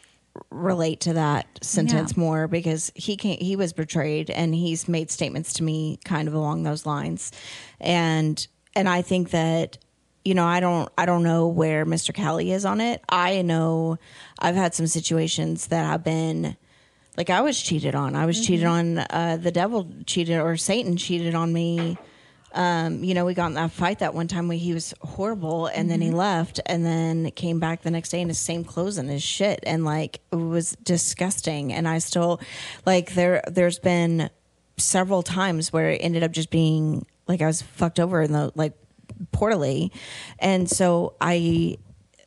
relate to that sentence Yeah. more because he can he was betrayed and he's made statements to me kind of along those lines, and and I think that you know I don't I don't know where Mr. Cali is on it. I know I've had some situations that have been. Like I was cheated on. I was cheated on. Uh, the devil cheated, or Satan cheated on me um, you know, we got in that fight that one time where he was horrible and then he left and then came back the next day in his same clothes and his shit and like it was disgusting. And I still like there there's been several times where it ended up just being like I was fucked over in the like poorly. And so I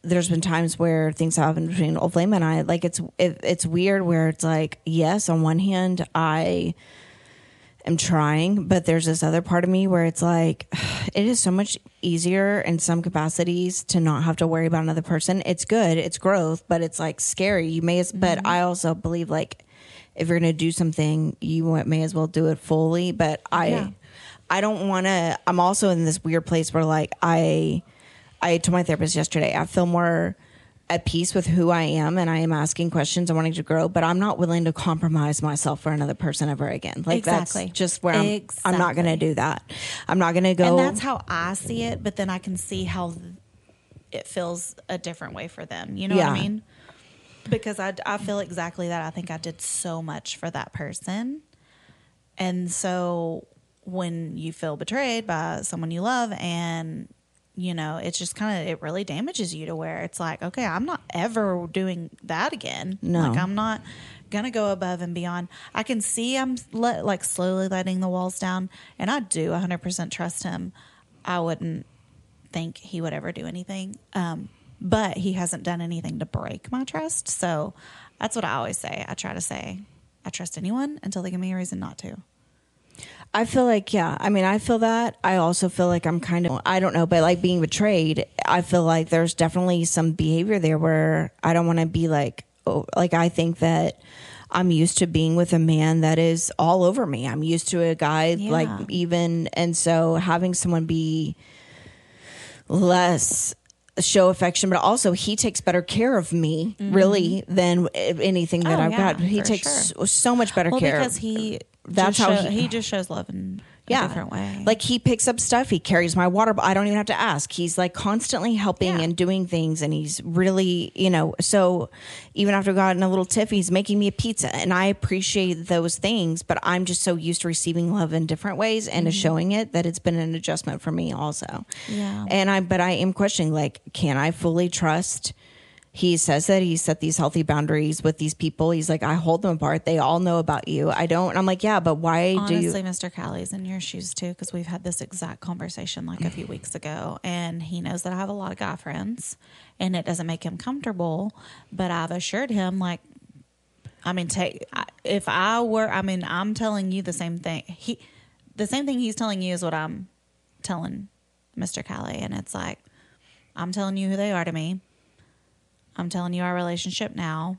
there's been times where things happen between Old Flame and I. Like it's it, it's weird where it's like, yes, on one hand I am trying, but there's this other part of me where it's like it is so much easier in some capacities to not have to worry about another person. It's good, it's growth, but it's like scary. You may as but mm-hmm. I also believe like if you're going to do something, you may as well do it fully, but I Yeah. I don't want to I'm also in this weird place where like I I told my therapist yesterday, I feel more at peace with who I am and I am asking questions and wanting to grow, but I'm not willing to compromise myself for another person ever again. Like Exactly. that's just where I'm I'm not going to do that. I'm not going to go And that's how I see it, but then I can see how it feels a different way for them. You know what I mean? Because I, I feel exactly that. I think I did so much for that person. And so when you feel betrayed by someone you love and you know, it's just kind of it really damages you to where it's like, okay, I'm not ever doing that again. No. Like I'm not gonna go above and beyond. I can see I'm let, like slowly letting the walls down, and I do 100% trust him. I wouldn't think he would ever do anything, um, but he hasn't done anything to break my trust. So that's what I always say. I try to say I trust anyone until they give me a reason not to. I feel like, yeah. I mean, I feel that. I also feel like I'm kind of, I don't know, but like being betrayed, I feel like there's definitely some behavior there where I don't want to be like oh, like I think that I'm used to being with a man that is all over me. I'm used to a guy like even and so having someone be less show affection but also he takes better care of me really than anything that Mm-hmm. Oh, I've yeah, got he takes sure. so much better Well, care because he That's how show- he- he just shows love in a different way. Like he picks up stuff. He carries my water. but I don't even have to ask. He's like constantly helping Yeah. and doing things. And he's really, you know, so even after we got in a little tiff, he's making me a pizza. And I appreciate those things, but I'm just so used to receiving love in different ways and to mm-hmm. showing it that it's been an adjustment for me also. Yeah. And I, but I am questioning like, can I fully trust? He says that he set these healthy boundaries with these people. He's like, I hold them apart. They all know about you. I don't. And I'm like, yeah, but why do you? Honestly, Mr. Cali's in your shoes too, because we've had this exact conversation like a few weeks ago, and he knows that I have a lot of guy friends, and it doesn't make him comfortable. But I've assured him, like, I mean, take if I were, I mean, I'm telling you the same thing. He, the same thing he's telling you is what I'm telling Mr. Cali, and it's like, I'm telling you who they are to me. I'm telling you our relationship now.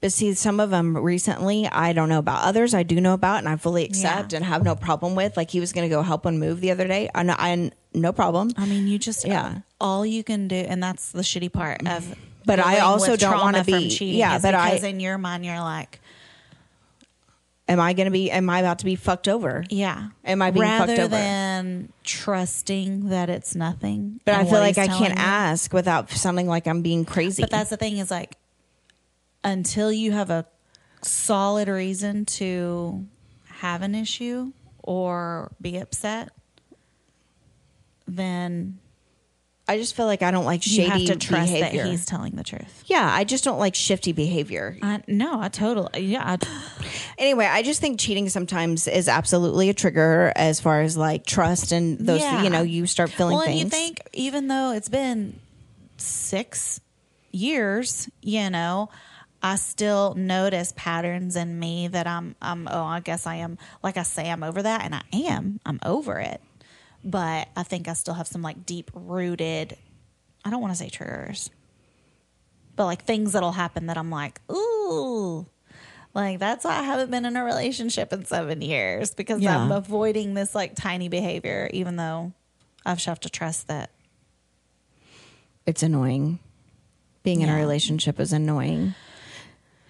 But see, some of them recently, I don't know about. Others, I do know about, and I fully accept Yeah. and have no problem with. Like he was going to go help one move the other day. I know, I no problem. I mean, you just Yeah. Uh, all you can do, and that's the shitty part of. But I also don't wanna be- cheating yeah, but I- in your mind you're like, Am I going to be? Am I about to be fucked over? yeah. Am I being rather fucked over? Rather than trusting that it's nothing? But I feel like I can't you. ask without sounding like I'm being crazy. But that's the thing is like, until you have a solid reason to have an issue or be upset, then I just feel like I don't like you shady have to trust behavior. that he's telling the truth. yeah, I just don't like shifty behavior. I, no, I totally yeah. I, Anyway, I just think cheating sometimes is absolutely a trigger as far as like trust and those. Yeah. You know, you start feeling well, things. and you think even though it's been six years, you know, I still notice patterns in me that I'm, I'm, oh, I guess I am, like I say, I'm over that, and I am, I'm over it. But I think I still have some like deep rooted, I don't want to say triggers, but like things that'll happen that I'm like, ooh. Like that's why I haven't been in a relationship in seven years because Yeah. I'm avoiding this like tiny behavior, even though I've just have to trust that it's annoying. Being in a relationship is annoying.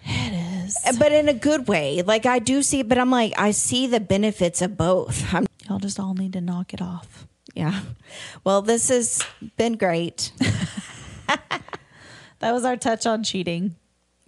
it is. but in a good way. Like I do see, but I'm like I see the benefits of both. I'm Y'all just all need to knock it off. yeah. Well, this has been great. That was our touch on cheating,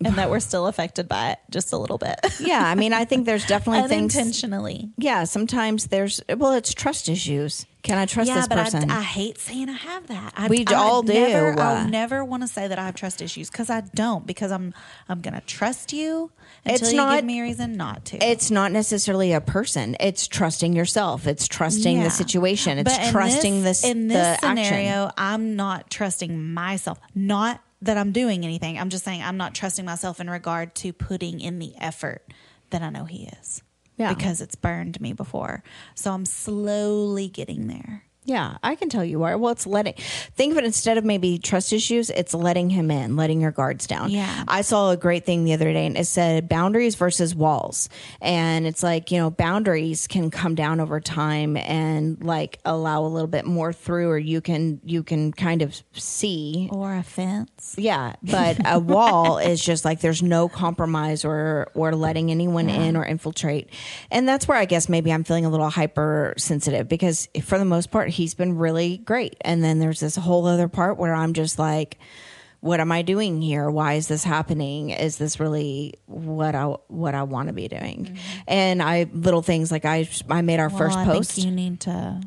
and that we're still affected by it just a little bit, Yeah, I mean, I think there's definitely things. intentionally. Yeah, sometimes there's well, it's trust issues. Can I trust yeah, this but person? I, I hate saying I have that. I, We I all do. Never, I'll uh. never want to say that I have trust issues because I don't. Because I'm I'm gonna trust you until It's you not- give me a reason not to. it's not necessarily a person. It's trusting yourself. It's trusting Yeah. the situation. It's But trusting this, in the this action. scenario. I'm not trusting myself. Not that I'm doing anything. I'm just saying I'm not trusting myself in regard to putting in the effort that I know he is. Yeah. Because it's burned me before. So I'm slowly getting there. Yeah, I can tell you are. Well, it's letting think of it instead of maybe trust issues, it's letting him in, letting your guards down. Yeah. I saw a great thing the other day and it said boundaries versus walls. And it's like, you know, boundaries can come down over time and like allow a little bit more through or you can you can kind of see Or a fence. yeah, but a wall is just like there's no compromise or or letting anyone in or infiltrate. And that's where I guess maybe I'm feeling a little hypersensitive because for the most part he's been really great. And then there's this whole other part where I'm just like what am I doing here? Why is this happening? Is this really what I what I want to be doing? Mm-hmm. And I little things like I I made our Well, first I post. think you need to.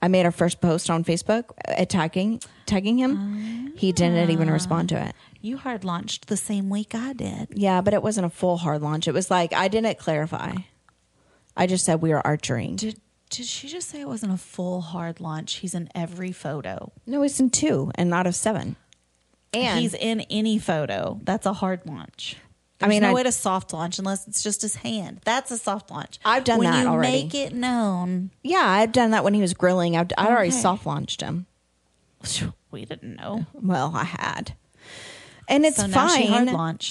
I made our first post on Facebook uh, attacking tagging him. He didn't even respond to ah. it. You hard launched the same week I did. Yeah, but it wasn't a full hard launch. It was like I didn't clarify. I just said we were archering. Did did she just say it wasn't a full hard launch? He's in every photo. No, it's in two and not of seven. And he's in any photo. That's a hard launch. I mean, no I- way to soft launch unless it's just his hand. That's a soft launch. I've done when that you already. Make it known. yeah, I've done that when he was grilling. I'd, I'd already soft launched him. We didn't know. Well, I had. and it's So fine.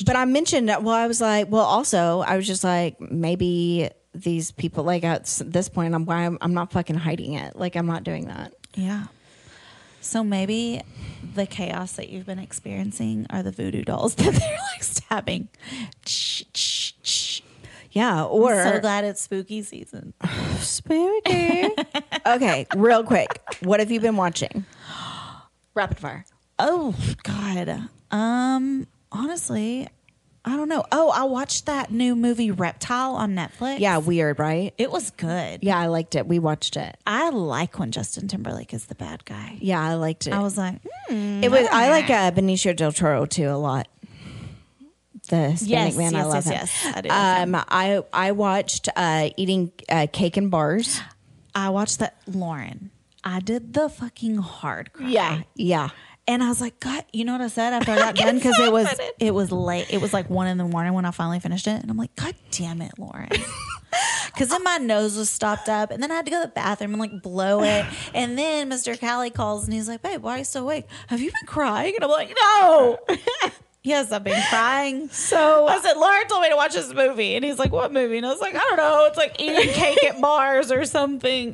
But I mentioned, well, I was like, well, also, I was just like, maybe these people, like at this point, I'm why I'm, I'm not fucking hiding it. Like I'm not doing that. Yeah. So maybe the chaos that you've been experiencing are the voodoo dolls that they're like stabbing. Yeah, or so glad it's spooky season. spooky. okay, real quick, what have you been watching? Rapid fire. Oh God. Um. Honestly, I don't know. Oh, I watched that new movie Reptile on Netflix. Yeah, weird, right? it was good. Yeah, I liked it. We watched it. I like when Justin Timberlake is the bad guy. Yeah, I liked it. I was like, hmm, it was. I like uh, Benicio del Toro too a lot. The Hispanic Yes, man, I love yes, him. yes, I do like him. Um, I I watched uh, eating uh, cake and bars. I watched that Lauren. I did the fucking hard cry. yeah. And I was like, God, you know what I said after I got done? Because it was it was late. It was like one in the morning when I finally finished it. And I'm like, God damn it, Lauren. Because then my nose was stopped up, and then I had to go to the bathroom and like blow it. And then Mr. Cali calls and he's like, Babe, why are you so awake? Have you been crying? And I'm like, No. yes, I've been crying. So I said, Lauren told me to watch this movie. And he's like, What movie? And I was like, I don't know. It's like eating cake at bars or something.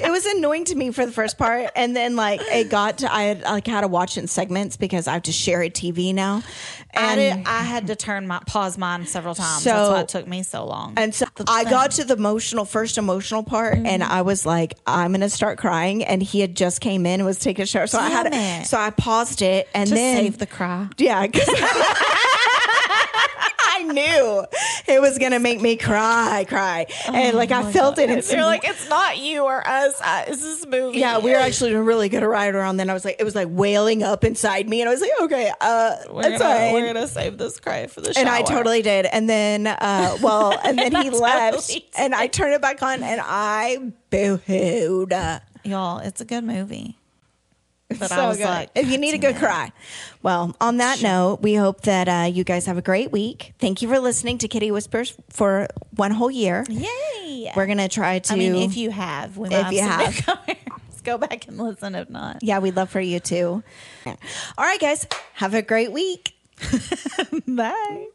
It was annoying to me for the first part, and then like it got to I had like had to watch it in segments because I have to share a TV now, I, and did, I had to turn my pause mine several times. So- That's why it took me so long. And so I got to the emotional, first emotional part, and Mm-hmm. I was like, I'm gonna start crying. And he had just came in and was taking a shower, so I had it. so I paused it, and to then save the cry. yeah, knew it was gonna make me cry, cry, and like I felt it. And you're like, it's not you or us. Uh, it's this movie. yeah, we were actually doing really good ride around. Then I was like, it was like wailing up inside me, and I was like, okay, uh, We're it's gonna, we're gonna save this cry for the shower. and I totally did. And then, uh, well, and then he left, did. and I turned it back on, and I boo-hooed. y'all. It's a good movie. But so I was good. like, if you need a good cry. Well, on that note, we hope that uh, you guys have a great week. Thank you for listening to Kitty Whispers for one whole year. yay! We're gonna try to. I mean, if you have, If you have. go back and listen. If not, yeah, we'd love for you to. All right, guys, have a great week. bye.